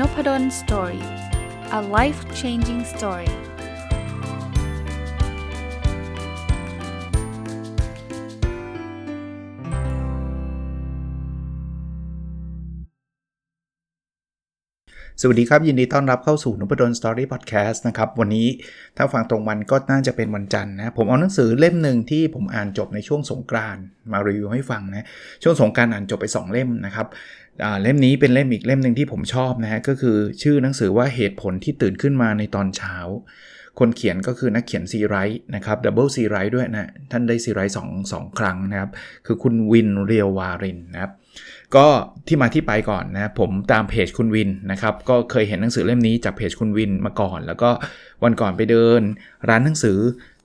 n o p ด d o สตอรี่ a life changing story สวัสดีครับ ยินดีต้อนรับเข้าสู่นุพดลสตอรี่พอดแคสต์นะครับ วันนี้ถ้าฟังตรงวันก็น่าจะเป็นวันจันทร์นะ ผมเอาหนังสือเล่มหนึ่งที่ผมอ่านจบในช่วงสงกรานมารีวิวให้ฟังนะ ช่วงสงกรานต์อ่านจบไป 2 เล่มนะครับ เล่มนี้เป็นเล่มอีกเล่มหนึ่งที่ผมชอบนะฮะก็คือชื่อหนังสือว่าเหตุผลที่ตื่นขึ้นมาในตอนเช้า คนเขียนก็คือนักเขียนซีไรต์นะครับ double ซีไรต์ด้วยนะท่านได้ซีไรต์สองสองครั้งนะครับ คือคุณวินทร์ เลียววาริณนะครับก็ที่มาที่ไปก่อนนะผมตามเพจคุณวินทร์นะครับก็เคยเห็นหนังสือเล่มนี้จากเพจคุณวินทร์มาก่อน แล้วก็วันก่อนไปเดิน ร้านหนังสือ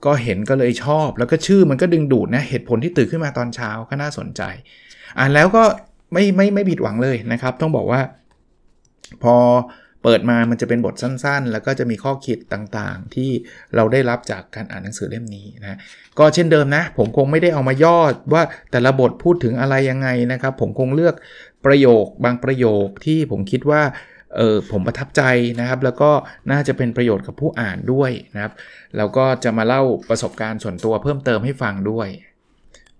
ก็เห็นก็เลยชอบ แล้วก็ชื่อมันก็ดึงดูดนะเหตุผลที่ตื่นขึ้นมาตอนเช้าก็น่าสนใจอ่านแล้วก็ ไม่ไม่ไม่ผิดหวังเลยนะครับ ต้องบอกว่า พอเปิดมามันจะเป็นบทสั้นๆ แล้วก็จะมีข้อคิดต่างๆ ที่เราได้รับจากการอ่านหนังสือเล่มนี้นะก็เช่นเดิมนะ ผมคงไม่ได้เอามายอดว่าแต่ละบทพูดถึงอะไรยังไงนะครับ ผมคงเลือกประโยคบางประโยคที่ผมคิดว่าเออผมประทับใจนะครับ แล้วก็น่าจะเป็นประโยชน์กับผู้อ่านด้วยนะครับ แล้วก็จะมาเล่าประสบการณ์ส่วนตัวเพิ่มเติมให้ฟังด้วย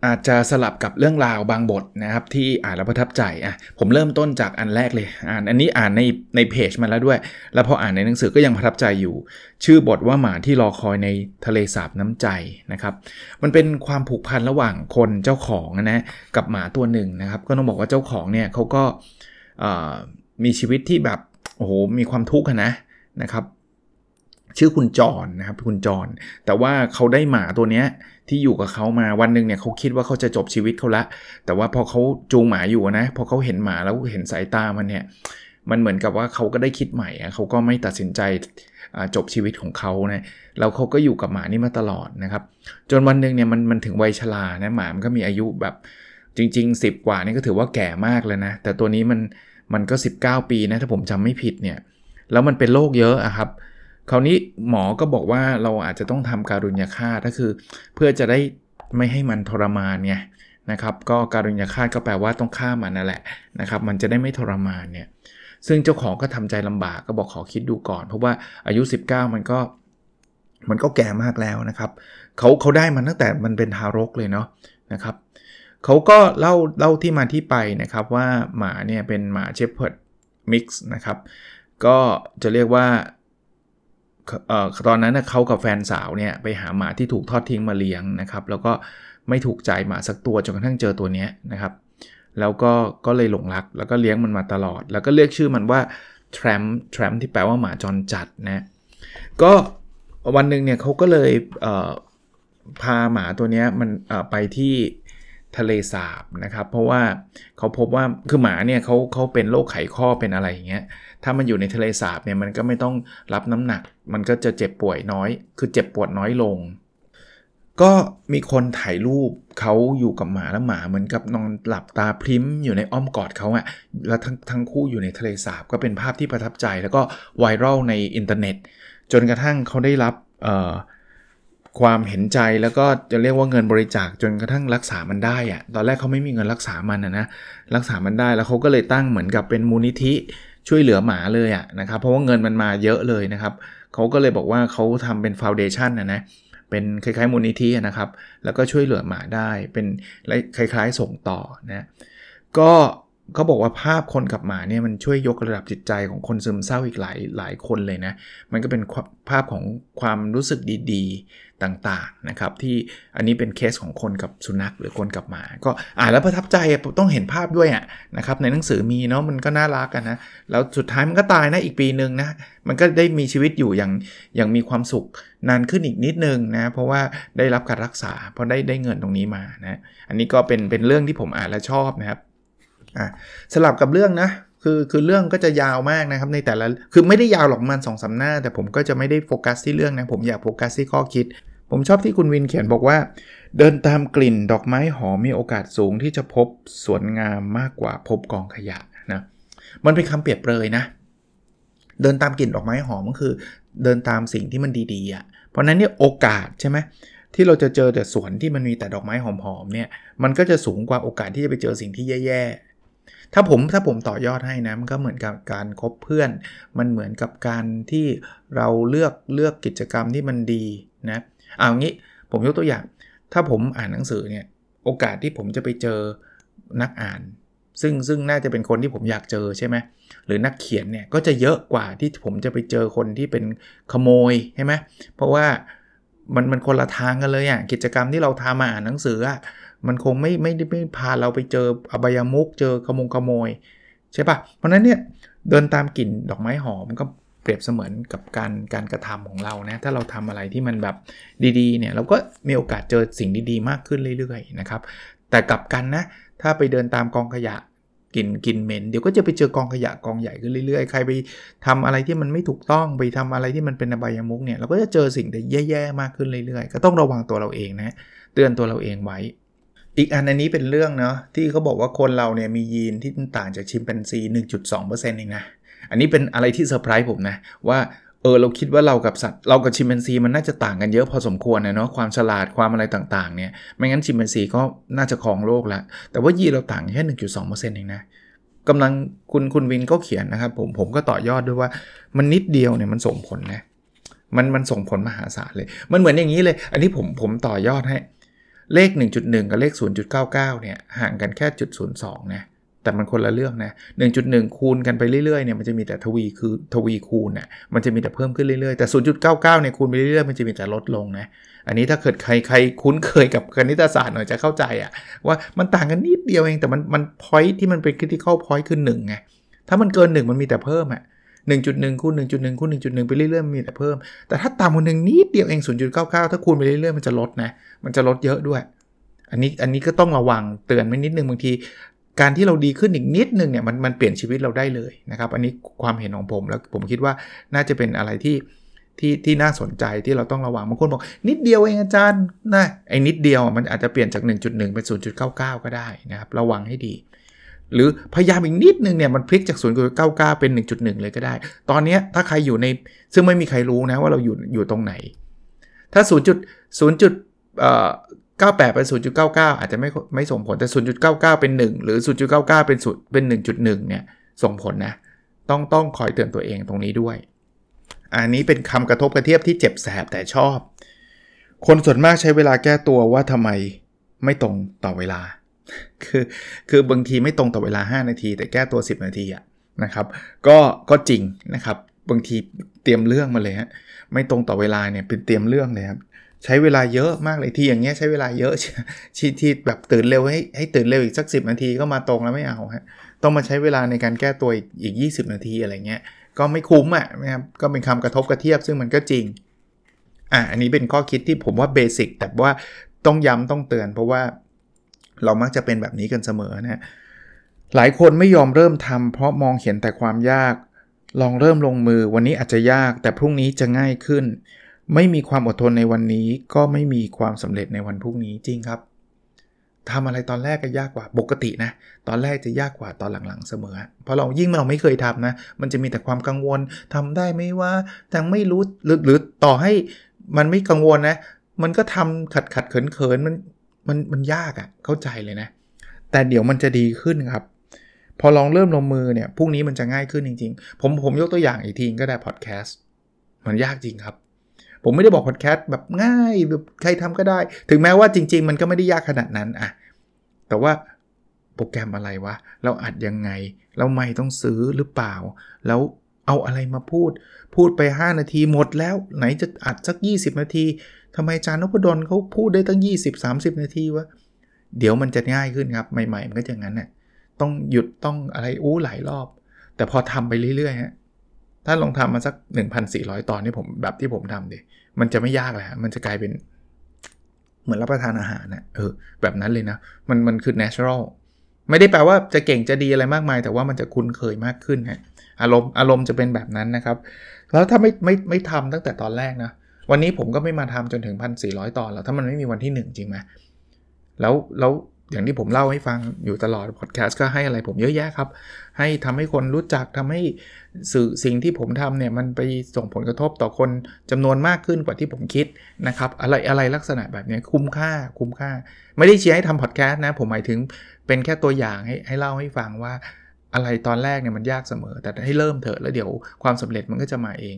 อาจจะสลับกับเรื่องราวบางบทนะครับที่อ่านแล้วประทับใจอะผมเริ่มต้นจากอันแรกเลยอ่านอันนี้อ่านในในเพจมาแล้วด้วย แล้วพออ่านในหนังสือก็ยังประทับใจอยู่ ชื่อบทว่าหมาที่รอคอยในทะเลสาบน้ำใจนะครับมันเป็นความผูกพันระหว่างคนเจ้าของนะกับหมาตัวหนึ่งนะครับ ก็ต้องบอกว่าเจ้าของเนี่ยเขาก็มีชีวิตที่แบบโอ้โหมีความทุกข์นะนะครับ ชื่อคุณจรนนะครับคุณจรแต่ว่าเขาได้หมาตัวเนี้ยที่อยู่กับเขามาวันหนึ่งเนี่ยเขาคิดว่าเขาจะจบชีวิตเขาละ แต่ว่าพอเขาจูงหมาอยู่นะพอเขาเห็นหมาแล้วเห็นสายตามันเนี่ยมันเหมือนกับว่าเขาก็ได้คิดใหม่เขาก็ไม่ตัดสินใจจบชีวิตของเขานะแล้วเขาก็อยู่กับหมานี่มาตลอดนะครับ จนวันหนึ่งเนี่ยมันมันถึงวัยชรานะหมามันก็มีอายุแบบจริง ๆ 10 กว่านี่ก็ถือว่าแก่มากเลยนะแต่ตัวนี้มันมันก็ 19 ปีนะถ้าผมจำไม่ผิดเนี่ยแล้วมันเป็นโรคเยอะอะครับ คราวนี้หมอก็บอกว่าเราอาจจะต้องทำการุญยฆาตก็คือ เพื่อจะได้ไม่ให้มันทรมานไงนะครับก็การุญยฆาตก็แปลว่าต้องฆ่ามันนั่นแหละนะครับมันจะได้ไม่ทรมานเนี่ยซึ่งเจ้าของก็ทำใจลำบากก็บอกขอคิดดูก่อน เพราะว่าอายุ 19 มันก็มันก็แก่มากแล้วนะครับเขาเขาได้มันตั้งแต่มันเป็นทารกเลยเนาะนะครับเขาก็เล่าเล่าที่มาที่ไปนะครับว่าหมาเนี่ยเป็นหมา shepherd mix นะครับก็จะเรียกว่า ตอนนั้นเขากับแฟนสาวเนี่ยไปหาหมาที่ถูกทอดทิ้งมาเลี้ยงนะครับแล้วก็ไม่ถูกใจหมาสักตัวจนกระทั่งเจอตัวนี้นะครับแล้วก็ก็เลยหลงรัก แล้วก็เลี้ยงมันมาตลอด แล้วก็เรียกชื่อมันว่า tramp tramp ที่แปลว่าหมาจรจัดนะก็วันหนึ่งเนี่ยเขาก็เลยเพาหมาตัวนี้มันไปที่ ทะเลสาบนะครับ เพราะว่าเขาพบว่าคือหมาเนี่ยเขาเขาเป็นโรคไขข้อเป็นอะไรอย่างเงี้ยถ้ามันอยู่ในทะเลสาบเนี่ยมันก็ไม่ต้องรับน้ำหนัก มันก็จะเจ็บป่วยน้อย คือเจ็บปวดน้อยลง ก็มีคนถ่ายรูปเขาอยู่กับหมาแล้วหมาเหมือนกับนอนหลับตาพริ้มอยู่ในอ้อมกอดเขาอะแล้วทั้งทั้งคู่อยู่ในทะเลสาบก็เป็นภาพที่ประทับใจ แล้วก็ไวรัลในอินเทอร์เน็ต จนกระทั่งเขาได้รับ ความเห็นใจแล้วก็จะเรียกว่าเงินบริจาคจนกระทั่งรักษามันได้อะตอนแรกเขาไม่มีเงินรักษามันนะนะรักษามันได้แล้วเขาก็เลยตั้งเหมือนกับเป็นมูลนิธิช่วยเหลือหมาเลยอะนะครับเพราะว่าเงินมันมาเยอะเลยนะครับเขาก็เลยบอกว่าเขาทำเป็นฟาวเดชันนะนะเป็นคล้ายๆมูลนิธินะครับ แล้วก็ช่วยเหลือหมาได้เป็นคล้ายๆส่งต่อนะก็เขาบอกว่าภาพคนกับหมาเนี่ยมันช่วยยกระดับจิตใจของคนซึมเศร้าอีกหลายหลายคนเลยนะ มันก็เป็นภาพของความรู้สึกดี ต่างๆนะครับที่อันนี้เป็นเคสของคนกับสุนัขหรือคนกับหมา ก็อ่านแล้วประทับใจต้องเห็นภาพด้วยอะนะครับในหนังสือมีเนาะมันก็น่ารักกันนะแล้วสุดท้ายมันก็ตายนะอีกปีหนึ่งนะมันก็ได้มีชีวิตอยู่อย่างอย่างมีความสุขนานขึ้นอีกนิดนึงนะเพราะว่าได้รับการรักษาเพราะได้ได้เงินตรงนี้มานะอันนี้ก็เป็นเป็นเรื่องที่ผมอ่านและชอบนะครับอะสลับกับเรื่องนะคือคือเรื่องก็จะยาวมากนะครับในแต่ละคือไม่ได้ยาวหรอกมันสองสาหน้า แต่ผมก็จะไม่ได้โฟกัสที่เรื่องนะผมอยากโฟกัสที่ข้อคิด ผมชอบที่คุณวินเขียนบอกว่า เดินตามกลิ่นดอกไม้หอมมีโอกาสสูงที่จะพบสวนงามมากกว่าพบกองขยะนะมันเป็นคำเปรียบเปรยนะ เดินตามกลิ่นดอกไม้หอมก็คือ เดินตามสิ่งที่มันดีๆอะ่ะเพราะนั้นเนี่ยโอกาสใช่ไหมที่เราจะเจอแต่สวนที่มันมีแต่ดอกไม้หอมๆเนี่ยมันก็จะสูงกว่าโอกาสที่จะไปเจอสิ่งที่แย่ถ้าผมถ้าผมต่อยอดให้นะมันก็เหมือนกับการคบเพื่อน มันเหมือนกับการที่เราเลือกเลือกกิจกรรมที่มันดีนะ เอางี้ผมยกตัวอย่าง ถ้าผมอ่านหนังสือเนี่ยโอกาสที่ผมจะไปเจอนักอ่าน ซึ่งซึ่งน่าจะเป็นคนที่ผมอยากเจอใช่ไหมหรือนักเขียนเนี่ยก็จะเยอะกว่าที่ผมจะไปเจอคนที่เป็นขโมยใช่ไหมเพราะว่ามันมันคนละทางกันเลยอะ่ะกิจกรรมที่เราทำมาอ่านหนังสืออะ่ะมันคงไม่ไม่ได้ไม่พาเราไปเจออบายามุกเจอขโมงขโมย ใช่ปะเพราะนั้นเนี่ยเดินตามกลิ่นดอกไม้หอมก็ เปรียบเสมือนกับการการกระทำของเรานะถ้าเราทำอะไรที่มันแบบดีๆเนี่ยเราก็มีโอกาสเจอสิ่งดีๆ มากขึ้นเรื่อยๆนะครับแต่กลับกันนะถ้าไปเดินตามกองขยะกินกินเหม็นเดี๋ยวก็จะไปเจอกองขยะกองใหญ่ขึ้นเรื่อยๆ ใครไปทำอะไรที่มันไม่ถูกต้องไปทำอะไรที่มันเป็นอบายามุกเนี่ยเราก็จะเจอสิ่งที่แย่ๆมากขึ้นเรื่อยๆ ก็ต้องระวังตัวเราเองนะเตือนตัวเราเองไว้ อีกอันอันนี้เป็นเรื่องเนาะที่เขาบอกว่าคนเราเนี่ยมียีนที่ต่างจากชิมแปนซี 1.2%เองนะ อันนี้เป็นอะไรที่เซอร์ไพรส์ผมนะ ว่าเออเราคิดว่าเรากับสัตว์เรากับชิมแปนซีมันน่าจะต่างกันเยอะพอสมควรนะเนาะความฉลาดความอะไรต่างๆเนี่ยไม่งั้นชิมแปนซีก็น่าจะครองโลกล้วแต่ว่ายีเราต่างแค่1.2%เองนะกำลังคุณคุณวินก็เขียนนะครับผมผมก็ต่อยอดด้วยว่ามันนิดเดียวเนี่ยมันส่งผลนะมันมันส่งผลมหาศาลเลย มันเหมือนอย่างนี้เลย อันนี้ผมผมต่อยอดให้ เลข 1.1 กับเลข 0.99 เนี่ยห่างกันแค่จุด02นะ แต่มันคนละเรื่องนะ1.1 คูณกันไปเรื่อยๆเนี่ยมันจะมีแต่ทวีคือทวีคูณน่ยมันจะมีแต่เพิ่มขึ้นเรื่อยๆ แต่ 0.99เนี่ยคูณไปเรื่อยๆ มันจะมีแต่ลดลงนะอันนี้ถ้าเกิดใครใครคุ้นเคยกับคณิตศาสตร์หน่อยจะเข้าใจอะว่ามันต่างกันนิดเดียวเองแต่มันมันพอยที่มันเป็น critical point คือ1ไงถ้ามันเกิน1มันมีแต่เพิ่มอะ1.1คูณ1.1คูณ1.1 ไปเรื่อยๆมีแต่เพิ่ม แต่ถ้าต่ำกว่าหนึ่งนิดเดียวเอง 0.99 ถ้าคูณไปเรื่อยๆมันจะลดนะมันจะลดเยอะด้วย อันนี้อันนี้ก็ต้องระวังเตือนไว้นิดนึงบางที การที่เราดีขึ้นอีกนิดนึงเนี่ยมันมันเปลี่ยนชีวิตเราได้เลยนะครับ อันนี้ความเห็นของผมแล้วผมคิดว่าน่าจะเป็นอะไรที่ที่ที่น่าสนใจที่เราต้องระวังบางคนบอกนิดเดียวเองอาจารย์นะไอ้นิดเดียวมันอาจจะเปลี่ยนจาก 1.1 เป็น 0.99 ก็ได้นะครับ ระวังให้ดี หรือพยายามอีกนิดนึงเนี่ยมันพลิกจาก 0.99 เป็น 1.1 เลยก็ได้ ตอนนี้ถ้าใครอยู่ในซึ่งไม่มีใครรู้นะว่าเราอยู่อยู่ตรงไหน ถ้า 0. 0. เอ่อ 98 เป็น 0.99 อาจจะไม่ไม่ส่งผลแต่ 0.99 เป็น 1 หรือ 0.99 เป็น0เป็น 1.1 เนี่ยส่งผลนะ ต้องต้องคอยเตือนตัวเองตรงนี้ด้วย อันนี้เป็นคำกระทบกระเทียบที่เจ็บแสบแต่ชอบ คนส่วนมากใช้เวลาแก้ตัวว่าทำไมไม่ตรงต่อเวลา คือคือบางทีไม่ตรงต่อเวลา 5 นาที แต่แก้ตัว 10 นาทีอะนะครับ ก็ก็จริงนะครับ บางทีเตรียมเรื่องมาเลยฮะไม่ตรงต่อเวลาเนี่ยเป็นเตรียมเรื่องเลยครับ ใช้เวลาเยอะมากเลยที่อย่างเงี้ยใช้เวลาเยอะที่ที่แบบตื่นเร็วให้ให้ตื่นเร็วอีกสัก 10 นาทีก็มาตรงแล้วไม่เอาฮะต้องมาใช้เวลาในการแก้ตัวอีก 20 นาทีอะไรเงี้ยก็ไม่คุ้มอะนะครับก็เป็นคำกระทบกระเทียบซึ่งมันก็จริงอะอันนี้เป็นข้อคิดที่ผมว่าเบสิกแต่ว่าต้องย้ำต้องเตือน เพราะว่าเรามักจะเป็นแบบนี้กันเสมอนะหลายคนไม่ยอมเริ่มทำเพราะมองเห็นแต่ความยาก ลองเริ่มลงมือวันนี้อาจจะยาก แต่พรุ่งนี้จะง่ายขึ้น ไม่มีความอดทนในวันนี้ก็ไม่มีความสำเร็จในวันพรุ่งนี้จริงครับทำอะไรตอนแรกก็ยากกว่าปกตินะ ตอนแรกจะยากกว่าตอนหลังๆเสมอ เพราะเรายิ่งเราไม่เคยทำนะ มันจะมีแต่ความกังวลทำได้ไหมว่าทางไม่รู้หรือหรือต่อให้มันไม่กังวลนะ มันก็ทำขัดขัดเขินเขินมันมันมันยากอะ่ะเข้าใจเลยนะ แต่เดี๋ยวมันจะดีขึ้นครับ พอลองเริ่มลงมือเนี่ยพรุ่งนี้มันจะง่ายขึ้นจริง ๆ ผมผมยกตัวอย่างอีกทีก็ได้พอดแคสต์มันยากจริงครับ ผมไม่ได้บอกพอดแคสต์แบบง่ายแบบใครทำก็ได้ ถึงแม้ว่าจริง ๆ มันก็ไม่ได้ยากขนาดนั้นอะแต่ว่าโปรแกรมอะไรวะ เราอัดยังไง เราไม่ต้องซื้อหรือเปล่า แล้วเอาอะไรมาพูด พูดไป 5 นาทีหมดแล้ว ไหนจะอัดสัก 20 นาทีทำไมจานนพดลเขาพูดได้ตั้ง 20-30 นาทีวะ เดี๋ยวมันจะง่ายขึ้นครับ ใหม่ ๆ มันก็จะงั้นน่ะ ต้องหยุดต้องอะไรอู้หลายรอบ แต่พอทำไปเรื่อยๆฮะ ถ้าลองทำมาสัก 1,400 ตอนนี่ผมแบบที่ผมทำดิมันจะไม่ยากแหละมันจะกลายเป็นเหมือนรับประทานอาหารนะเออแบบนั้นเลยนะ มันมันคือ natural ไม่ได้แปลว่าจะเก่งจะดีอะไรมากมาย แต่ว่ามันจะคุ้นเคยมากขึ้นฮะอารมณ์อารมณ์จะเป็นแบบนั้นนะครับ แล้วถ้าไม่ไม่ไม่ทำตั้งแต่ตอนแรกนะ วันนี้ผมก็ไม่มาทำจนถึง 1,400 ตอนแล้ว ถ้ามันไม่มีวันที่ 1 จริงไหมแล้วแล้ว อย่างที่ผมเล่าให้ฟังอยู่ตลอดพอดแคสต์ก็ให้อะไรผมเยอะแยะครับ ให้ทำให้คนรู้จักทำให้สื่อสิ่งที่ผมทำเนี่ยมันไปส่งผลกระทบต่อคนจำนวนมากขึ้นกว่าที่ผมคิดนะครับ อะไรอะไรลักษณะแบบนี้คุ้มค่าคุ้มค่า ไม่ได้เชียร์ให้ทำพอดแคสต์นะ ผมหมายถึงเป็นแค่ตัวอย่างให้ให้เล่าให้ฟังว่าอะไรตอนแรกเนี่ยมันยากเสมอ แต่ให้เริ่มเถอะแล้วเดี๋ยวความสำเร็จมันก็จะมาเอง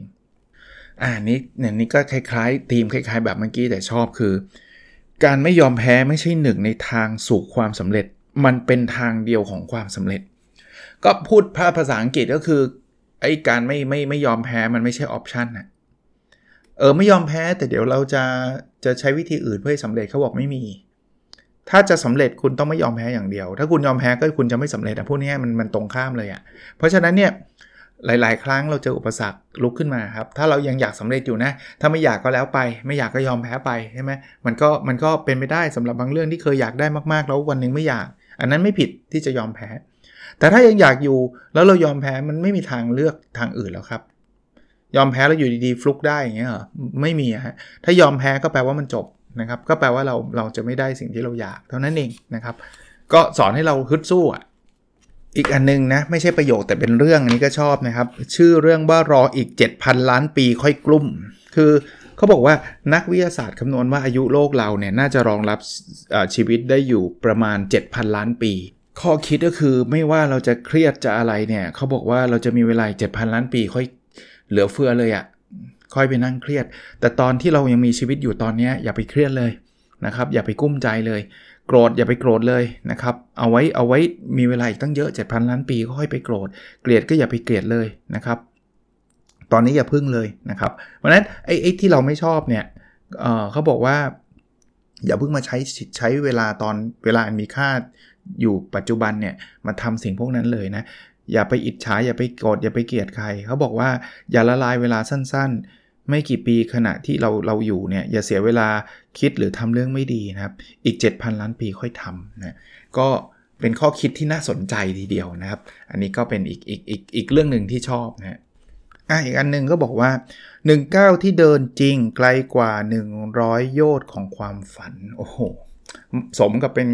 อ่านี่เนี่ยนี่ก็คล้ายๆธีมคล้าย ๆ แบบเมื่อกี้แต่ชอบคือ การไม่ยอมแพ้ไม่ใช่หนึ่งในทางสู่ความสำเร็จ มันเป็นทางเดียวของความสำเร็จ ก็พูดภาษาอังกฤษก็คือไอ้การไม่ไม่ไม่ยอมแพ้มันไม่ใช่ออปชันนะเออไม่ยอมแพ้แต่เดี๋ยวเราจะจะใช้วิธีอื่นเพื่อให้สำเร็จเขาบอกไม่มี ถ้าจะสำเร็จคุณต้องไม่ยอมแพ้อย่างเดียว ถ้าคุณยอมแพ้ก็คุณจะไม่สำเร็จอะพวกนี้มันมันตรงข้ามเลยอะเพราะฉะนั้นเนี่ย หลาย ๆ ครั้งเราเจออุปสรรคลุกขึ้นมาครับ ถ้าเรายังอยากสำเร็จอยู่นะ ถ้าไม่อยากก็แล้วไป ไม่อยากก็ยอมแพ้ไปใช่ไหมมันก็มันก็เป็นไปได้สำหรับบางเรื่องที่เคยอยากได้มาก ๆ แล้ววันหนึ่งไม่อยาก อันนั้นไม่ผิดที่จะยอมแพ้ แต่ถ้ายังอยากอยู่แล้วเรายอมแพ้มันไม่มีทางเลือกทางอื่นแล้วครับ ยอมแพ้แล้วอยู่ดี ๆ ฟลุกได้อย่างเงี้ยเหรอไม่มีฮะถ้ายอมแพ้ก็แปลว่ามันจบนะครับ ก็แปลว่าเราเราจะไม่ได้สิ่งที่เราอยาก เท่านั้นเองนะครับ ก็สอนให้เราฮึดสู้อะ อีกอันนึงนะ ไม่ใช่ประโยคแต่เป็นเรื่องอันนี้ก็ชอบนะครับ ชื่อเรื่องว่ารออีก 7,000 ล้านปีค่อยกลุ่ม คือเขาบอกว่านักวิทยาศาสตร์คำนวณว่าอายุโลกเราเนี่ยน่าจะรองรับชีวิตได้อยู่ประมาณ 7,000 ล้านปี ข้อคิดก็คือไม่ว่าเราจะเครียดจะอะไรเนี่ยเขาบอกว่าเราจะมีเวลา 7,000 ล้านปีค่อยเหลือเฟือเลยอะ่ะค่อยไปนั่งเครียด แต่ตอนที่เรายังมีชีวิตอยู่ตอนนี้อย่าไปเครียดเลยนะครับอย่าไปกุ้มใจเลย โกรธอย่าไปโกรธเลยนะครับ เอาไว้เอาไว้มีเวลาอีกตั้งเยอะ 7,000 ล้านปีก็ค่อยไปโกรธ เกลียดก็อย่าไปเกลียดเลยนะครับ ตอนนี้อย่าพึ่งเลยนะครับ เพราะนั้นไอ้ไอ้ที่เราไม่ชอบเนี่ยเเขาบอกว่า อย่าเพิ่งมาใช้ใช้เวลาตอนเวลามีค่าอยู่ปัจจุบันเนี่ยมาทำสิ่งพวกนั้นเลยนะอย่าไปอิจฉาอย่าไปโกรธอย่าไปเกลียดใครเขาบอกว่าอย่าละลายเวลาสั้นๆ ไม่กี่ปีขณะที่เราเราอยู่เนี่ยอย่าเสียเวลาคิดหรือทำเรื่องไม่ดีนะครับ อีก 7,000 ล้านปีค่อยทำนะก็เป็นข้อคิดที่น่าสนใจทีเดียวนะครับ อันนี้ก็เป็นอีกอีกอีกอีกเรื่องหนึ่งที่ชอบนะอะอีกอันนึงก็บอกว่า1ก้าวที่เดินจริงไกลกว่า 100 โยชน์ของความฝัน โอ้โห สมกับเป็น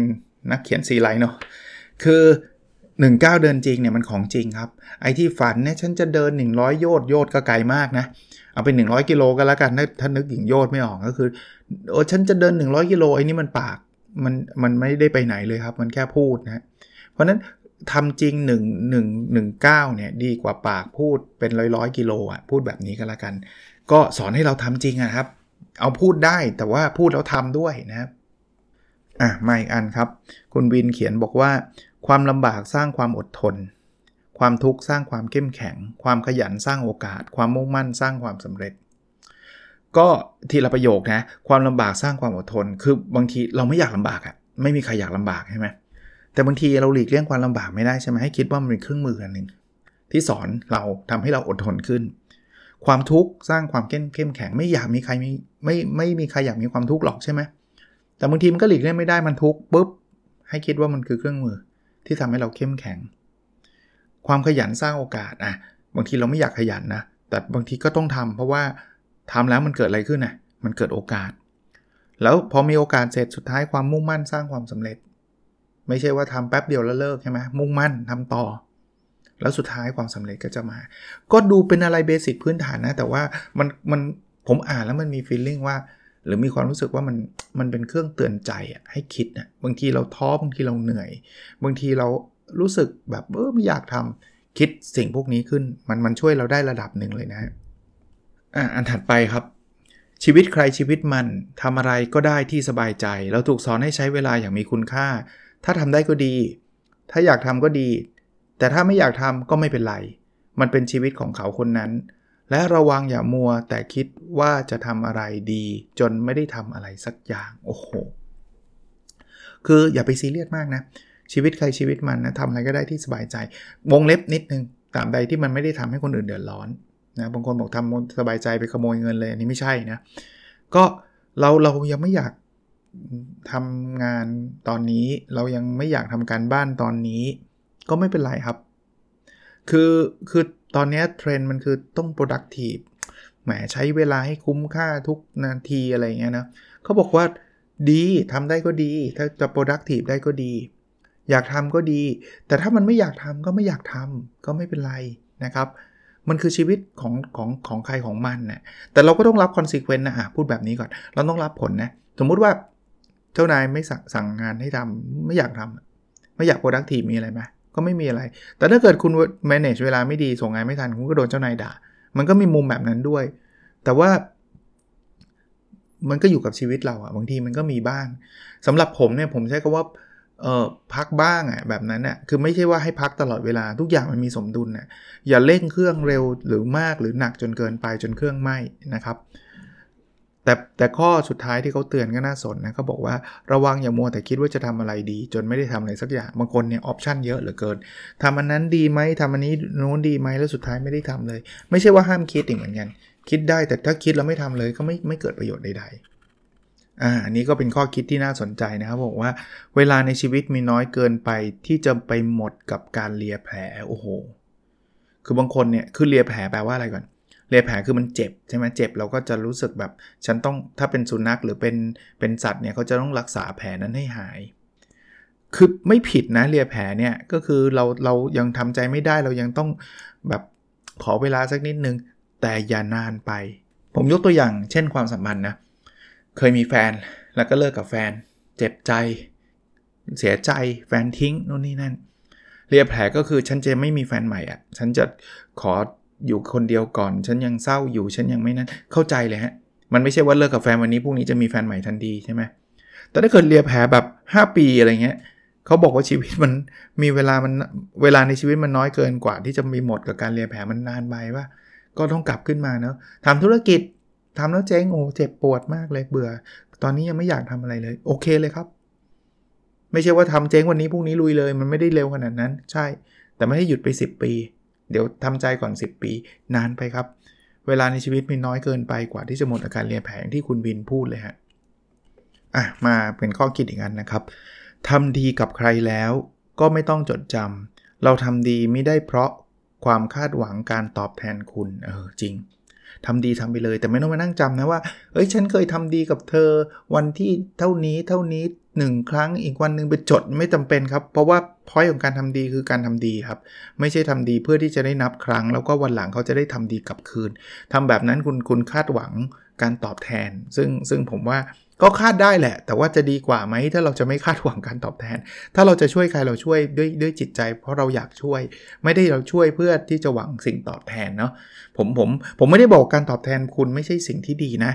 นักเขียนซีไลท์เนาะคือ1ก้าวเดินจริงเนี่ยมันของจริงครับ ไอ้ที่ฝันเนี่ยฉันจะเดิน 100 โยชน์โยชน์ก็ไกลมากนะ เอาเป็น100กิโลก็แล้วกันถ้านึกหญิงโยดไม่ออกก็คือโอ้ฉันจะเดิน 100กิโลไอ้นี่มันปากมันมันไม่ได้ไปไหนเลยครับ มันแค่พูดนะเพราะนั้นทำจริง 1 1 1 9เนี่ยดีกว่าปากพูดเป็นร้อยร้อยกิโลอะพูดแบบนี้ก็แล้วกัน ก็สอนให้เราทำจริงอะครับ เอาพูดได้แต่ว่าพูดแล้วทำด้วยนะครับอะมาอีกอันครับ คุณวินเขียนบอกว่า ความลำบากสร้างความอดทน ความทุกข์สร้างความเข้มแข็ง ความขยันสร้างโอกาส ความมุ่งมั่นสร้างความสำเร็จ ก็ทีละประโยคนะความลำบากสร้างความอดทน คือบางทีเราไม่อยากลำบากอะ่ะไม่มีใครอยากลำบากใช่ไหมแต่บางทีเราหลีกเลี่ยงความลำบากไม่ได้ใช่ไหมให้คิดว่ามันเป็นเครื่องมืออันหนึ่งที่สอนเราทำให้เราอดทนขึ้น ความทุกข์สร้างความเข้มแข็งไม่อยากมีใครมีไม่ไม่มีใครอยากมีความทุกข์หรอกใช่ไหมแต่บางทีมันก็หลีกเลี่ยงไม่ได้มันทุกข์ปุ๊บให้คิดว่ามันคือเครื่องมือที่ทำให้เราเข้มแข็ง ความขยันสร้างโอกาสอะบางทีเราไม่อยากขยันนะ แต่บางทีก็ต้องทำเพราะว่าทำแล้วมันเกิดอะไรขึ้นนะมันเกิดโอกาส แล้วพอมีโอกาสเสร็จสุดท้ายความมุ่งมั่นสร้างความสำเร็จ ไม่ใช่ว่าทำแป๊บเดียวแล้วเลิกใช่ไหมมุ่งมั่นทำต่อ แล้วสุดท้ายความสำเร็จก็จะมา ก็ดูเป็นอะไรเบสิกพื้นฐานนะ แต่ว่ามันมันผมอ่านแล้วมันมีฟีลลิ่งว่า หรือมีความรู้สึกว่ามันมันเป็นเครื่องเตือนใจให้คิดนะบางทีเราท้อบางทีเราเหนื่อย บางทีเรา รู้สึกแบบเออไม่อยากทำคิดสิ่งพวกนี้ขึ้น มันมันช่วยเราได้ระดับหนึ่งเลยนะอะอันถัดไปครับ ชีวิตใครชีวิตมันทำอะไรก็ได้ที่สบายใจ เราถูกสอนให้ใช้เวลาอย่างมีคุณค่า ถ้าทำได้ก็ดี ถ้าอยากทำก็ดี แต่ถ้าไม่อยากทำก็ไม่เป็นไร มันเป็นชีวิตของเขาคนนั้น และระวังอย่ามัวแต่คิดว่าจะทำอะไรดี จนไม่ได้ทำอะไรสักอย่างโอ้โหคืออย่าไปซีเรียสมากนะ ชีวิตใครชีวิตมันนะทำอะไรก็ได้ที่สบายใจ วงเล็บนิดนึงตามใดที่มันไม่ได้ทำให้คนอื่นเดือดร้อนนะบางคนบอกทำสบายใจไปขโมยเงินเลยอันนี้ไม่ใช่นะก็เราเรายังไม่อยากทำงานตอนนี้ เรายังไม่อยากทำการบ้านตอนนี้ ก็ไม่เป็นไรครับ คือคือตอนนี้เทรนด์มันคือต้อง productive แหมใช้เวลาให้คุ้มค่าทุกนาทีอะไรเงี้ยนะเขาบอกว่าดีทำได้ก็ดี ถ้าจะ productive ได้ก็ดี อยากทำก็ดี แต่ถ้ามันไม่อยากทำก็ไม่อยากทำก็ไม่เป็นไรนะครับ มันคือชีวิตของของของใครของมันน่ะแต่เราก็ต้องรับ consequence นะอะพูดแบบนี้ก่อน เราต้องรับผลนะ สมมุติว่าเจ้านายไม่สั่งสั่งงานให้ทำไม่อยากทำไม่อยาก productive มีอะไรไหมก็ไม่มีอะไร แต่ถ้าเกิดคุณ manage เวลาไม่ดีส่งงานไม่ทันคุณก็โดนเจ้านายด่า มันก็มีมุมแบบนั้นด้วย แต่ว่ามันก็อยู่กับชีวิตเราอะบางทีมันก็มีบ้างสำหรับผมเนี่ยผมใช้คำว่า เออพักบ้างอะ่ะแบบนั้นอะ่ะคือไม่ใช่ว่าให้พักตลอดเวลาทุกอย่างมันมีสมดุลน่ะอย่าเร่งเครื่องเร็วหรือมากหรือหนักจนเกินไปจนเครื่องไหม้นะครับ แต่แต่ข้อสุดท้ายที่เขาเตือนก็น่าสนนะเขาบอกว่าระวังอย่ามัวแต่คิดว่าจะทำอะไรดี จนไม่ได้ทำอะไรสักอย่างบางคนเนี่ยออปชันเยอะเหลือเกินทำอันนั้นดีไหมทำอันนี้โน้นดีไหมแล้วสุดท้ายไม่ได้ทำเลย ไม่ใช่ว่าห้ามคิดอีกเหมือนกัน คิดได้แต่ถ้าคิดแล้วไม่ทำเลยก็ไม่ไม่เกิดประโยชน์ใดๆ อ่าอันนี้ก็เป็นข้อคิดที่น่าสนใจนะครับบอกว่าเวลาในชีวิตมีน้อยเกินไปที่จะไปหมดกับการเลียแผลโอ้โห คือบางคนเนี่ยคือเลียแผลแปลว่าอะไรก่อนเลียแผลคือมันเจ็บใช่ไหมเจ็บเราก็จะรู้สึกแบบ ฉันต้องถ้าเป็นสุนัขหรือเป็นเป็นสัตว์เนี่ยเขาจะต้องรักษาแผลนั้นให้หาย คือไม่ผิดนะเลียแผลเนี่ยก็คือเราเรายังทำใจไม่ได้เรายังต้องแบบขอเวลาสักนิดนึงแต่อย่านานไป ผมยกตัวอย่างเช่นความสัมพันธ์นะเคยมีแฟนแล้วก็เลิกกับแฟน เจ็บใจ เสียใจแฟนทิ้งนู่นนี่นั่นเรียบแผลก็คือฉันจะไม่มีแฟนใหม่อะ ฉันจะขออยู่คนเดียวก่อน ฉันยังเศร้าอยู่ฉันยังไม่นั้นเข้าใจเลยฮะมันไม่ใช่ว่าเลิกกับแฟนวันนี้พรุ่งนี้จะมีแฟนใหม่ทันทีใช่ไหมแต่ถ้าเกิดเรียบแผลแบบ 5 ปีอะไรเงี้ยเขาบอกว่าชีวิตมันมีเวลามันเวลาในชีวิตมันน้อยเกินกว่า ที่จะมีหมดกับการเรียแผลมันนานไปว่า ก็ต้องกลับขึ้นมาเนาะทำธุรกิจ ทำแล้วเจ๊งโอ้เจ็บปวดมากเลยเบื่อ ตอนนี้ยังไม่อยากทำอะไรเลย โอเคเลยครับ ไม่ใช่ว่าทำเจ๊งวันนี้พรุ่งนี้ลุยเลย มันไม่ได้เร็วขนาดนั้น ใช่ แต่ไม่ให้หยุดไป 10 ปี เดี๋ยวทำใจก่อน 10 ปี นานไปครับ เวลาในชีวิตมีน้อยเกินไปกว่าที่จะหมดอาการเรียนแผงที่คุณบินพูดเลยฮะอะมาเป็นข้อคิดอีกอันนะครับทำดีกับใครแล้วก็ไม่ต้องจดจำเราทำดีไม่ได้เพราะความคาดหวังการตอบแทนคุณเออจริง ทำดีทำไปเลย แต่ไม่ต้องมานั่งจำนะว่าเอ้ยฉันเคยทำดีกับเธอ วันที่เท่านี้เท่านี้หนึ่งครั้งอีกวันหนึ่งไปจดไม่จำเป็นครับ เพราะว่าพอยของการทำดีคือการทำดีครับ ไม่ใช่ทำดีเพื่อที่จะได้นับครั้ง แล้วก็วันหลังเขาจะได้ทำดีกลับคืนทำแบบนั้นคุณคุณคาดหวังการตอบแทน ซึ่งซึ่งผมว่า ก็คาดได้แหละ แต่ว่าจะดีกว่าไหมถ้าเราจะไม่คาดหวังการตอบแทน ถ้าเราจะช่วยใครเราช่วยด้วยด้วยจิตใจ เพราะเราอยากช่วย ไม่ได้เราช่วยเพื่อที่จะหวังสิ่งตอบแทนเนาะผมผมผมไม่ได้บอกการตอบแทนคุณไม่ใช่สิ่งที่ดีนะ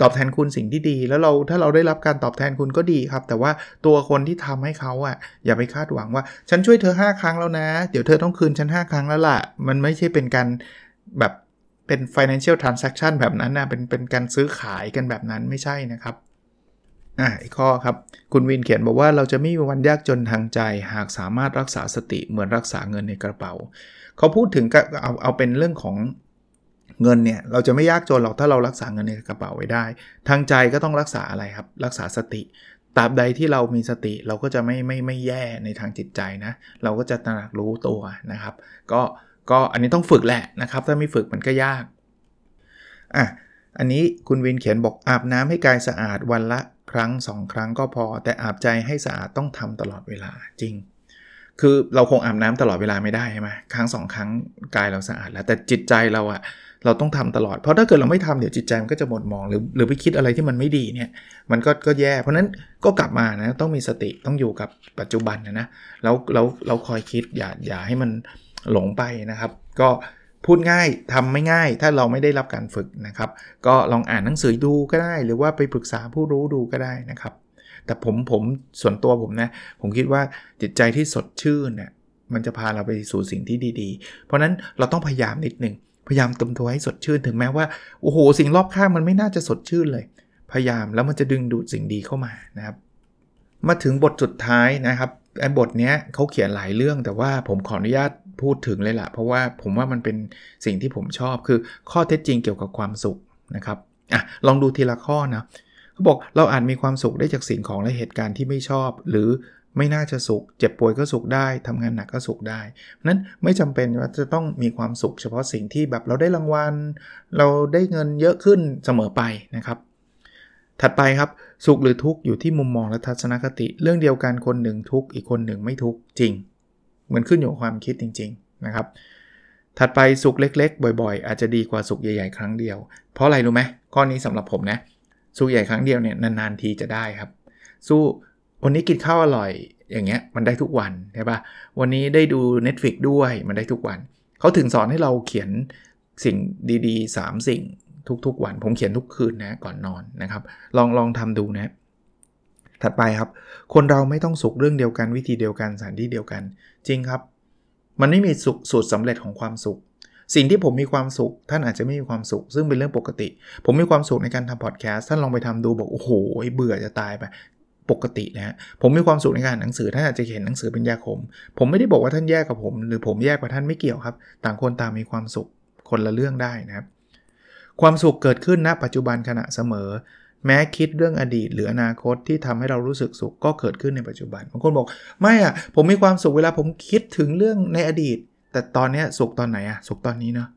ตอบแทนคุณสิ่งที่ดี แล้วเราถ้าเราได้รับการตอบแทนคุณก็ดีครับ แต่ว่าตัวคนที่ทำให้เขาอะอย่าไปคาดหวังว่า ฉันช่วยเธอ 5 ครั้งแล้วนะ เดี๋ยวเธอต้องคืนฉัน 5 ครั้งแล้วล่ะ มันไม่ใช่เป็นการแบบ เป็น financial transaction แบบนั้นนะเป็นเป็นการซื้อขายกันแบบนั้นไม่ใช่นะครับอ่าอีกข้อครับ คุณวินเขียนบอกว่าเราจะไม่มีวันยากจนทางใจ หากสามารถรักษาสติเหมือนรักษาเงินในกระเป๋า เขาพูดถึงเอาเอาเป็นเรื่องของเงินเนี่ยเราจะไม่ยากจนหรอกถ้าเรารักษาเงินในกระเป๋าไว้ได้ ทางใจก็ต้องรักษาอะไรครับ รักษาสติตราบใดที่เรามีสติเราก็จะไม่ไม่ไม่แย่ในทางจิตใจนะ เราก็จะตระหนักรู้ตัวนะครับ ก็ ก็อันนี้ต้องฝึกแหละนะครับ ถ้าไม่ฝึกมันก็ยากอะอันนี้คุณวินเขียนบอกอาบน้ำให้กายสะอาดวันละครั้ง 2 ครั้งก็พอ แต่อาบใจให้สะอาดต้องทำตลอดเวลาจริง คือเราคงอาบน้ำตลอดเวลาไม่ได้ใช่ไหมครั้งสองครั้งกายเราสะอาดแล้ว แต่จิตใจเราอะเราต้องทำตลอด เพราะถ้าเกิดเราไม่ทำเดี๋ยวจิตใจมันก็จะหมดมองหรือหรือไปคิดอะไรที่มันไม่ดีเนี่ยมันก็ก็แย่ เพราะนั้นก็กลับมานะต้องมีสติต้องอยู่กับปัจจุบันนะนะแล้วเราเราคอยคิดอย่าอย่าให้มัน หลงไปนะครับ ก็พูดง่ายทำไม่ง่าย ถ้าเราไม่ได้รับการฝึกนะครับ ก็ลองอ่านหนังสือดูก็ได้ หรือว่าไปปรึกษาผู้รู้ดูก็ได้นะครับ แต่ผมผมส่วนตัวผมนะ ผมคิดว่าจิตใจที่สดชื่นเนี่ยมันจะพาเราไปสู่สิ่งที่ดีๆ เพราะนั้นเราต้องพยายามนิดหนึ่งพยายามเติมตัวให้สดชื่นถึงแม้ว่าโอ้โหสิ่งรอบข้างมันไม่น่าจะสดชื่นเลย พยายามแล้วมันจะดึงดูดสิ่งดีเข้ามานะครับ มาถึงบทสุดท้ายนะครับ ไอ้บทเนี้ยเขาเขียนหลายเรื่องแต่ว่าผมขออนุญาตพูดถึงเลยละ่ะ เพราะว่าผมว่ามันเป็นสิ่งที่ผมชอบคือข้อเท็จจริงเกี่ยวกับความสุขนะครับอะลองดูทีละข้อนะเขาบอกเราอาจมีความสุขได้จากสิ่งของและเหตุการณ์ที่ไม่ชอบ หรือไม่น่าจะสุข เจ็บป่วยก็สุขได้ทำงานหนักก็สุขได้นั้นไม่จำเป็นว่าจะต้องมีความสุข เฉพาะสิ่งที่แบบเราได้รางวัล เราได้เงินเยอะขึ้นเสมอไปนะครับ ถัดไปครับสุขหรือทุกข์อยู่ที่มุมมองและทัศนคติ เรื่องเดียวกันคนหนึ่งทุกข์อีกคนหนึ่งไม่ทุกข์จริง เหมันขึ้นอยู่กับความคิดจริง ๆนะครับ ถัดไปสุขเล็ก ๆ บ่อย ๆ อาจจะดีกว่าสุขใหญ่ๆ ครั้งเดียว เพราะอะไรรู้ไหมข้อนี้สำหรับผมนะสุขใหญ่ครั้งเดียวเนี่ยนานๆทีจะได้ครับ สู้วันนี้กินข้าวอร่อยอย่างเงี้ยมันได้ทุกวันใช่ปะวันนี้ได้ดู Netflix ด้วยมันได้ทุกวัน เขาถึงสอนให้เราเขียนสิ่งดีๆ 3 สิ่ง ทุกๆวัน ผมเขียนทุกคืนนะก่อนนอนนะครับ ลองลองทำดูนะ ถัดไปครับ คนเราไม่ต้องสุขเรื่องเดียวกันวิธีเดียวกันสถานที่เดียวกัน จริงครับ มันไม่มีสุขสูตรสำเร็จของความสุข สิ่งที่ผมมีความสุข ท่านอาจจะไม่มีความสุข ซึ่งเป็นเรื่องปกติ ผมมีความสุขในการทำพอดแคสต์ท่านลองไปทำดูบอกโอ้โหเบื่อจะตายไปปกตินะฮะผมมีความสุขในการอ่านหนังสือท่านอาจจะเห็นหนังสือเป็นยาขม ผมไม่ได้บอกว่าท่านแยกกับผม หรือผมแยกกับท่านไม่เกี่ยวครับ ต่างคนต่างมีความสุขคนละเรื่องได้นะครับ ความสุขเกิดขึ้นณปัจจุบันขณะเสมอ แม้คิดเรื่องอดีตหรืออนาคตที่ทำให้เรารู้สึกสุขก็เกิดขึ้นในปัจจุบันบางคนบอก ไม่อะผมมีความสุขเวลาผมคิดถึงเรื่องในอดีต แต่ตอนนี้สุขตอนไหนอะสุขตอนนี้เนาะ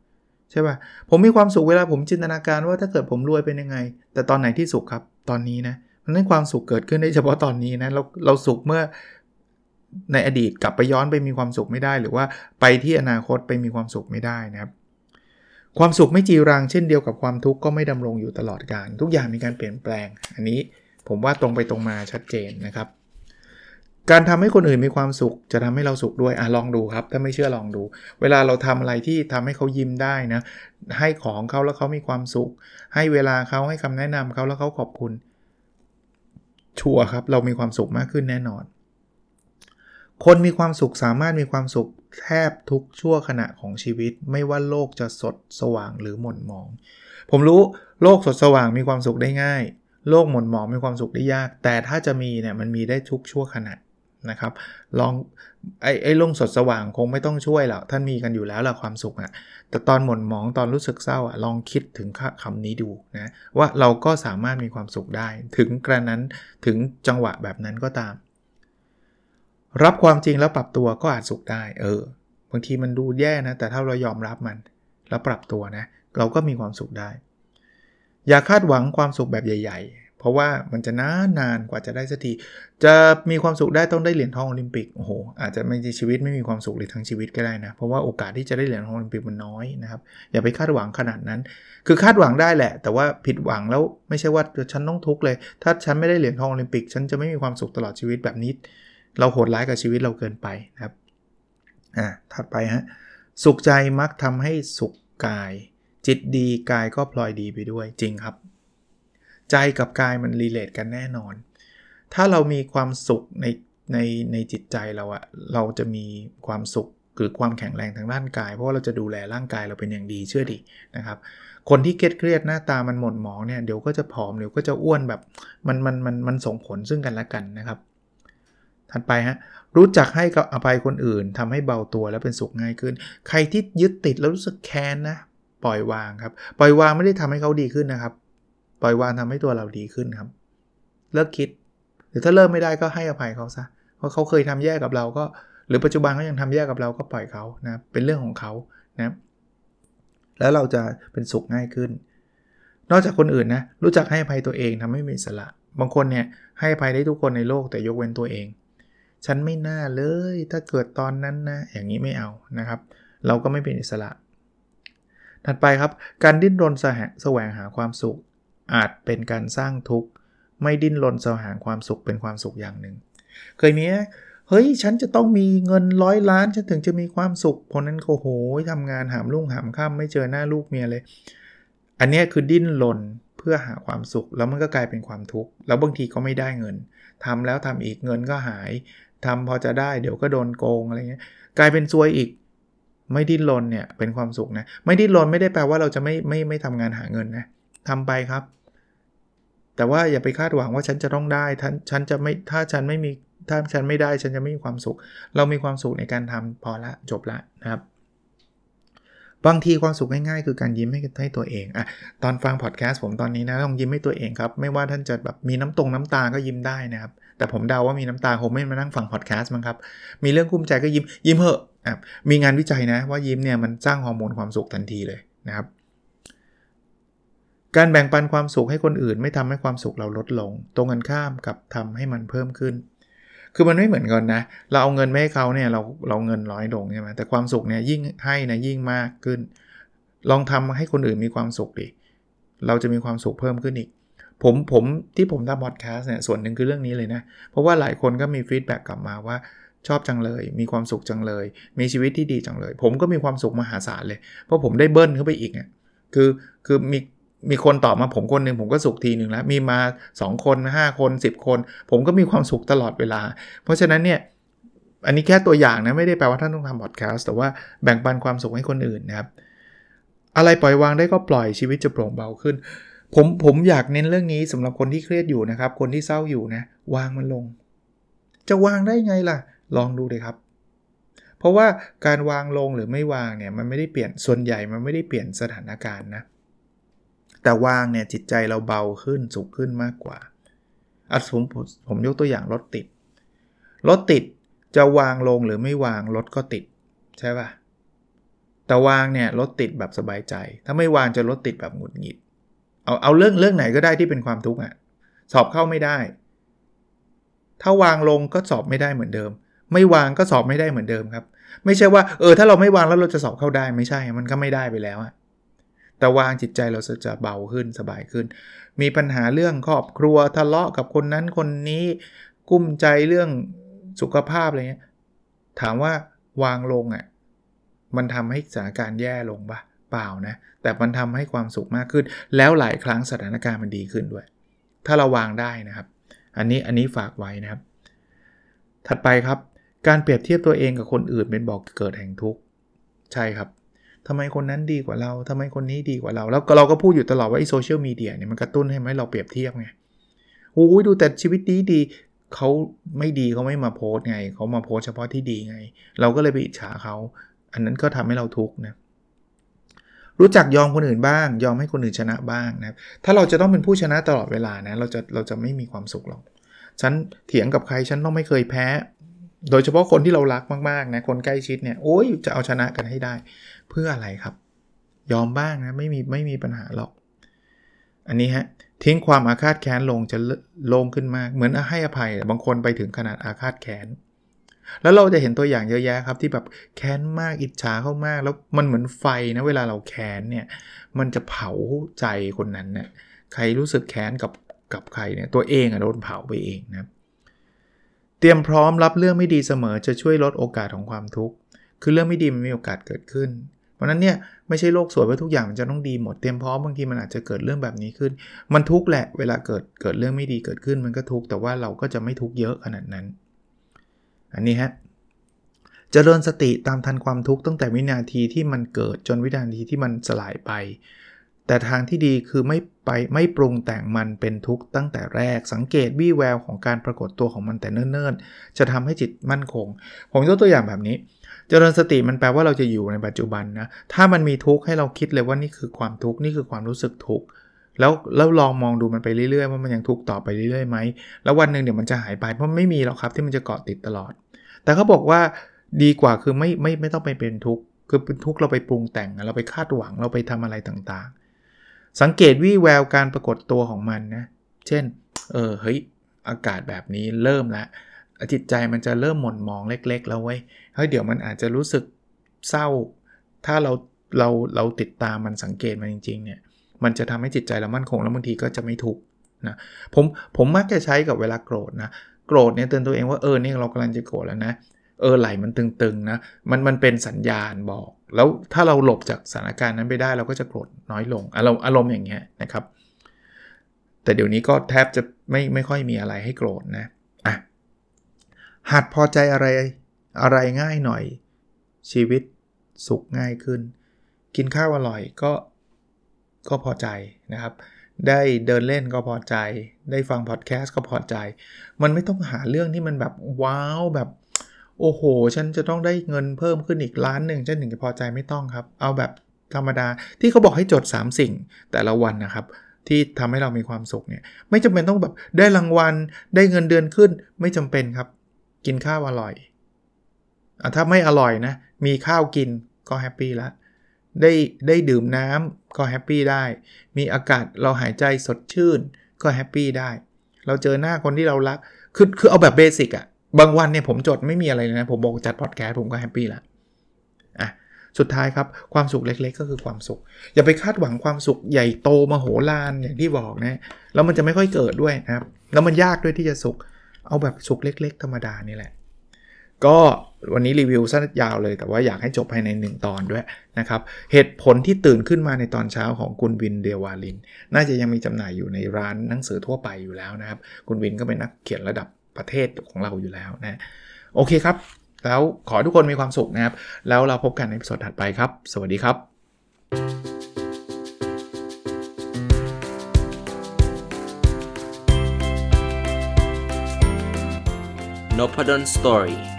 ใช่ป่ะผมมีความสุขเวลาผมจินตนาการว่าถ้าเกิดผมรวยเป็นยังไง แต่ตอนไหนที่สุขครับตอนนี้นะนั้นความสุขเกิดขึ้นได้เฉพาะตอนนี้นะเราเราสุขเมื่อในอดีตกลับไปย้อนไปมีความสุขไม่ได้ หรือว่าไปที่อนาคตไปมีความสุขไม่ได้นะครับ ความสุขไม่จีรังเช่นเดียวกับความทุกข์ก็ไม่ดำรงอยู่ตลอดการทุกอย่างมีการเปลี่ยนแปลง อันนี้ผมว่าตรงไปตรงมาชัดเจนนะครับ การทำให้คนอื่นมีความสุข จะทำให้เราสุขด้วยอะลองดูครับ ถ้าไม่เชื่อลองดู เวลาเราทำอะไรที่ทำให้เขายิ้มได้นะให้ของเขาแล้วเขามีความสุข ให้เวลาเขาให้คำแนะนำเขาแล้วเขาขอบคุณ ชัวร์ครับ เรามีความสุขมากขึ้นแน่นอน คนมีความสุขสามารถมีความสุข แทบทุกชั่วขณะของชีวิต ไม่ว่าโลกจะสดสว่างหรือหม่นหมอง ผมรู้โลกสดสว่างมีความสุขได้ง่าย โลกหม่นหมองมีความสุขได้ยาก แต่ถ้าจะมีเนี่ยมันมีได้ทุกชั่วขณะนะครับ ลองไอ้ไอ้โลกสดสว่างคงไม่ต้องช่วยหรอกท่านมีกันอยู่แล้วแหละความสุขอะแต่ตอนหม่นหมองตอนรู้สึกเศร้าอะลองคิดถึงคำนี้ดูนะว่าเราก็สามารถมีความสุขได้ ถึงกระนั้นถึงจังหวะแบบนั้นก็ตาม รับความจริงแล้วปรับตัวก็อาจสุขได้ เออ บางทีมันดูแย่นะ แต่ถ้าเรายอมรับมัน แล้วปรับตัวนะ เราก็มีความสุขได้ อย่าคาดหวังความสุขแบบใหญ่ ๆ เพราะว่ามันจะนานนานกว่าจะได้สักที จะมีความสุขได้ต้องได้เหรียญทองโอลิมปิก โอ้โห อาจจะไม่ในชีวิตไม่มีความสุขเลยทั้งชีวิตก็ได้นะ เพราะว่าโอกาสที่จะได้เหรียญทองโอลิมปิกมันน้อยนะครับ อย่าไปคาดหวังขนาดนั้น คือคาดหวังได้แหละ แต่ว่าผิดหวังแล้วไม่ใช่ว่าฉันต้องทุกข์เลย ถ้าฉันไม่ได้เหรียญทองโอลิมปิก ฉันจะไม่มีความสุขตลอดชีวิตแบบนี้ เราโหดร้ายกับชีวิตเราเกินไปนะครับอ่าถัดไปฮะสุขใจมักทำให้สุขกาย จิตดีกายก็พลอยดีไปด้วยจริงครับ ใจกับกายมันรีเลทกันแน่นอน ถ้าเรามีความสุขในในในจิตใจเราอะเราจะมีความสุขหรือความแข็งแรงทางร่างกาย เพราะาเราจะดูแลร่างกายเราเป็นอย่างดีเชื่อดีนะครับ คนที่เครียดเครียดหน้าตามันหม่นหมองเนี่ยเดี๋ยวก็จะผอมเดี๋ยวก็จะอ้วนแบบมันมันมันมันส่งผลซึ่งกันและกันนะครับ ถัดไปฮะรู้จักให้กับอภัยคนอื่นทำให้เบาตัวและเป็นสุขง่ายขึ้น ใครที่ยึดติดแล้วรู้สึกแค้นนะปล่อยวางครับ ปล่อยวางไม่ได้ทำให้เขาดีขึ้นนะครับ ปล่อยวางทำให้ตัวเราดีขึ้นครับ เลิกคิด หรือถ้าเลิกไม่ได้ก็ให้อภัยเขาซะเพราะเขาเคยทำแย่กับเราก็ หรือปัจจุบันเขายังทำแย่กับเราก็ปล่อยเขานะเป็นเรื่องของเขานะแล้วเราจะเป็นสุขง่ายขึ้น นอกจากคนอื่นนะรู้จักให้อภัยตัวเองทำให้มีสระบางคนเนี่ยให้อภัยได้ทุกคนในโลกแต่ยกเว้นตัวเอง ฉันไม่น่าเลย ถ้าเกิดตอนนั้นนะอย่างนี้ไม่เอานะครับ เราก็ไม่เป็นอิสระ ถัดไปครับ การดิ้นรนแสวงหาความสุข อาจเป็นการสร้างทุกข์ไม่ดิ้นรนแสวงหาความสุขเป็นความสุขอย่างหนึ่ง เคยมีเฮ้ย ฉันจะต้องมีเงินร้อยล้าน ฉันถึงจะมีความสุขเพราะนั้นโอ้โหทำงานหามรุ่งหามค่ำไม่เจอหน้าลูกเมียเลย อันนี้คือดิ้นรนเพื่อหาความสุข แล้วมันก็กลายเป็นความทุกข์ แล้วบางทีก็ไม่ได้เงินทำแล้วทำอีกเงินก็หาย ทำพอจะได้เดี๋ยวก็โดนโกงอะไรเงี้ยกลายเป็นซวยอีก ไม่ดิ้นรนเนี่ยเป็นความสุขนะ ไม่ดิ้นรนไม่ได้แปลว่าเราจะไม่ไม่ไม่ทำงานหาเงินนะทำไปครับ แต่ว่าอย่าไปคาดหวังว่าฉันจะต้องได้ท่านฉันจะไม่ถ้าฉันไม่มีถ้าฉันไม่ได้ฉันจะไม่มีความสุข เรามีความสุขในการทำพอละจบละนะครับบางทีความสุขง่ายๆ คือการยิ้มให้ให้ตัวเองอะตอนฟังพอดแคสต์ผมตอนนี้นะต้องยิ้มให้ตัวเองครับ ไม่ว่าท่านจะแบบมีน้ำตรงน้ำตาก็ยิ้มได้นะครับ แต่ผมเดาว่ามีน้ำตาคงไม่มานั่งฟังพอดแคสต์มั้งครับ มีเรื่องกุ้มใจก็ยิ้มยิ้มเหอะมีงานวิจัยนะว่ายิ้มเนี่ยมันสร้างฮอร์โมนความสุขทันทีเลยนะครับ การแบ่งปันความสุขให้คนอื่น ไม่ทำให้ความสุขเราลดลง ตรงกันข้ามกับทำให้มันเพิ่มขึ้น คือมันไม่เหมือนกันนะ เราเอาเงินไม่ให้เขาเนี่ยเราเราเงินน้อยลงใช่ไหมแต่ความสุขเนี่ยยิ่งให้นะยิ่งมากขึ้น ลองทำให้คนอื่นมีความสุขดิเราจะมีความสุขเพิ่มขึ้นอีก ผมผมที่ผมทำพอดแคสต์เนี่ยส่วนหนึ่งคือเรื่องนี้เลยนะ เพราะว่าหลายคนก็มี feedback กลับมาว่าชอบจังเลย มีความสุขจังเลย มีชีวิตที่ดีจังเลย ผมก็มีความสุขมหาศาลเลย เพราะผมได้ double เข้าไปอีกอะคือคือมีมีคนตอบมาผมคนหนึ่งผมก็สุขทีหนึ่งแล้ว มีมา 2 คน 5 คน 10 คน ผมก็มีความสุขตลอดเวลา เพราะฉะนั้นเนี่ยอันนี้แค่ตัวอย่างนะ ไม่ได้แปลว่าท่านต้องทำพอดแคสต์แต่ว่าแบ่งปันความสุขให้คนอื่นนะครับ อะไรปล่อยวางได้ก็ปล่อยชีวิตจะโปร่งเบาขึ้น ผมผมอยากเน้นเรื่องนี้สำหรับคนที่เครียดอยู่นะครับ คนที่เศร้าอยู่นะ วางมันลง จะวางได้ไงล่ะ ลองดูเลยครับ เพราะว่าการวางลงหรือไม่วางเนี่ยมันไม่ได้เปลี่ยนส่วนใหญ่มันไม่ได้เปลี่ยนสถานการณ์นะ แต่วางเนี่ยจิตใจเราเบาขึ้นสุขขึ้นมากกว่าอะผมผมยกตัวอย่างรถติดรถติดจะวางลงหรือไม่วางรถก็ติด ใช่ป่ะแต่วางเนี่ยรถติดแบบสบายใจ ถ้าไม่วางจะรถติดแบบหงุดหงิด เอาเอาเรื่องเรื่องไหนก็ได้ที่เป็นความทุกข์อะสอบเข้าไม่ได้ ถ้าวางลงก็สอบไม่ได้เหมือนเดิม ไม่วางก็สอบไม่ได้เหมือนเดิมครับ ไม่ใช่ว่าเออถ้าเราไม่วางแล้วเราจะสอบเข้าได้ไม่ใช่ มันก็ไม่ได้ไปแล้วอะแต่วางจิตใจเราจะเบาขึ้นสบายขึ้น มีปัญหาเรื่องครอบครัวทะเลาะกับคนนั้นคนนี้กุ้มใจเรื่องสุขภาพอะไรเงี้ยถามว่าวางลงอะ่ะมันทำให้สถานการณ์แย่ลงปะ เปล่านะ แต่มันทำให้ความสุขมากขึ้น แล้วหลายครั้งสถานการณ์มันดีขึ้นด้วย ถ้าเราวางได้นะครับ อันนี้อันนี้ฝากไว้นะครับ ถัดไปครับ การเปรียบเทียบตัวเองกับคนอื่นเป็นบอกเกิดแห่งทุกข์ใช่ครับทำไมคนนั้นดีกว่าเราทำไมคนนี้ดีกว่าเรา แล้วเราก็พูดอยู่ตลอดว่าไอ้โซเชียลมีเดียเนี่ยมันกระตุ้นให้ไหมเราเปรียบเทียบไงโอ้ยดูแต่ชีวิตดีดีเขาไม่ดีเขาไม่มาโพสไง เขามาโพสเฉพาะที่ดีไง เราก็เลยไปอิจฉาเขา อันนั้นก็ทำให้เราทุกข์นะ รู้จักยอมคนอื่นบ้าง ยอมให้คนอื่นชนะบ้างนะถ้าเราจะต้องเป็นผู้ชนะตลอดเวลานะเราจะเราจะไม่มีความสุขหรอกฉันเถียงกับใครฉันต้องไม่เคยแพ้ โดยเฉพาะคนที่เรารักมากๆนะคนใกล้ชิดเนี่ยโอ้ยจะเอาชนะกันให้ได้ เพื่ออะไรครับ ยอมบ้างนะไม่มีไม่มีปัญหาหรอก อันนี้ฮะทิ้งความอาฆาตแค้นลงจะลงขึ้นมากเหมือนให้อภัย บางคนไปถึงขนาดอาฆาตแค้น แล้วเราจะเห็นตัวอย่างเยอะแยะครับที่แบบแค้นมากอิจฉาเข้ามาก แล้วมันเหมือนไฟนะเวลาเราแค้นเนี่ยมันจะเผาใจคนนั้นเนี่ยใครรู้สึกแค้นกับกับใครเนี่ยตัวเองอะโดนเผาไปเองนะเตรียมพร้อมรับเรื่องไม่ดีเสมอจะช่วยลดโอกาสของความทุกข์คือเรื่องไม่ดีมันมีโอกาสเกิดขึ้น เพราะนั้นเนี่ยไม่ใช่โลกสวยว่าทุกอย่างมันจะต้องดีหมดเตรียมพร้อมบางทีมันอาจจะเกิดเรื่องแบบนี้ขึ้น มันทุกข์แหละเวลาเกิดเกิดเรื่องไม่ดีเกิดขึ้นมันก็ทุกข์แต่ว่าเราก็จะไม่ทุกข์เยอะขนาดนั้น อันนี้ฮะจะเริญสติตามทันความทุกข์ตั้งแต่วินาทีที่มันเกิดจนวินาทีที่มันสลายไป แต่ทางที่ดีคือไม่ไปไม่ปรุงแต่งมันเป็นทุกข์ตั้งแต่แรก สังเกตวี่แววของการปรากฏตัวของมันแต่เนิ่นๆ จะทำให้จิตมั่นคง ผมยกตัวอย่างแบบนี้เจริญสติมันแปลว่าเราจะอยู่ในปัจจุบันนะ ถ้ามันมีทุกข์ให้เราคิดเลยว่านี่คือความทุกข์นี่คือความรู้สึกทุกข์ แล้วแล้วลองมองดูมันไปเรื่อยๆว่ามันยังทุกข์ต่อไปเรื่อยๆไหมแล้ววันหนึ่งเดี๋ยวมันจะหายไปเพราะไม่มีหรอกครับที่มันจะเกาะติดตลอด แต่เขาบอกว่าดีกว่าคือไม่ไม่ไม่ต้องไปเป็นทุกข์คือเป็นทุกข์เราไปปรุงแต่งเราไปคาดหวังเราไปทำอะไรต่างๆ สังเกตวี่แววการปรากฏตัวของมันนะเช่นเออเฮ้ยอากาศแบบนี้เริ่มล้วจิตใจมันจะเริ่มหม่นมองเล็ก ๆ แล้วเว้ยเฮ้ยเดี๋ยวมันอาจจะรู้สึกเศร้า ถ้าเราเราเราติดตามมันสังเกตมันจริงๆเนี่ย มันจะทำให้จิตใจเรามั่นคงแล้วบางทีก็จะไม่ทุกข์นะผมผมมักจะใช้กับเวลาโกรธนะโกรธเนี่ยเตือนตัวเองว่าเออเนี่ยเรากำลังจะโกรธแล้วนะเออไหลมันตึงๆนะมันมันเป็นสัญญาณบอก แล้วถ้าเราหลบจากสถานการณ์นั้นไปได้เราก็จะโกรธน้อยลงอารมณ์อารมณ์อย่างเงี้ยนะครับ แต่เดี๋ยวนี้ก็แทบจะไม่ไม่ค่อยมีอะไรให้โกรธนะอะหัดพอใจอะไรอะไรง่ายหน่อยชีวิตสุขง่ายขึ้น กินข้าวอร่อยก็ ก็พอใจนะครับ ได้เดินเล่นก็พอใจ ได้ฟังพอดแคสต์ก็พอใจ มันไม่ต้องหาเรื่องที่มันแบบว้าวแบบโอ้โห ฉันจะต้องได้เงินเพิ่มขึ้นอีกล้านหนึ่งฉันถึงจะพอใจไม่ต้องครับ เอาแบบธรรมดาที่เขาบอกให้จด 3 สิ่งแต่ละวันนะครับ ที่ทำให้เรามีความสุขเนี่ย ไม่จำเป็นต้องแบบได้รางวัลได้เงินเดือนขึ้น ไม่จำเป็นครับ กินข้าวอร่อย อ้าถ้าไม่อร่อยนะ มีข้าวกินก็ happy ละ ได้ได้ดื่มน้ำก็ happy ได้ มีอากาศเราหายใจสดชื่นก็ happy ได้ เราเจอหน้าคนที่เรารัก คือคือเอาแบบ basic อะบางวันเนี่ยผมจดไม่มีอะไรนะ ผมบอกจัดพอดแคสต์ผมก็ happy ละอะสุดท้ายครับ ความสุขเล็กๆ ก็คือความสุข อย่าไปคาดหวังความสุขใหญ่โตมโหฬารอย่างที่บอกนะ แล้วมันจะไม่ค่อยเกิดด้วยนะครับ แล้วมันยากด้วยที่จะสุข เอาแบบสุขเล็ก ๆ ธรรมดานี่แหละ ก็วันนี้รีวิวสั้นยาวเลยแต่ว่าอยากให้จบภายใน 1 ตอนด้วยนะครับเหตุผลที่ตื่นขึ้นมาในตอนเช้าของคุณวินเดวาลิน น่าจะยังมีจำหน่ายอยู่ในร้านหนังสือทั่วไปอยู่แล้วนะครับ คุณวินก็เป็นนักเขียนระดับประเทศของเราอยู่แล้วนะโอเคครับ แล้วขอทุกคนมีความสุขนะครับ แล้วเราพบกันในสดถัดไปครับ สวัสดีครับ n o p a d o n Story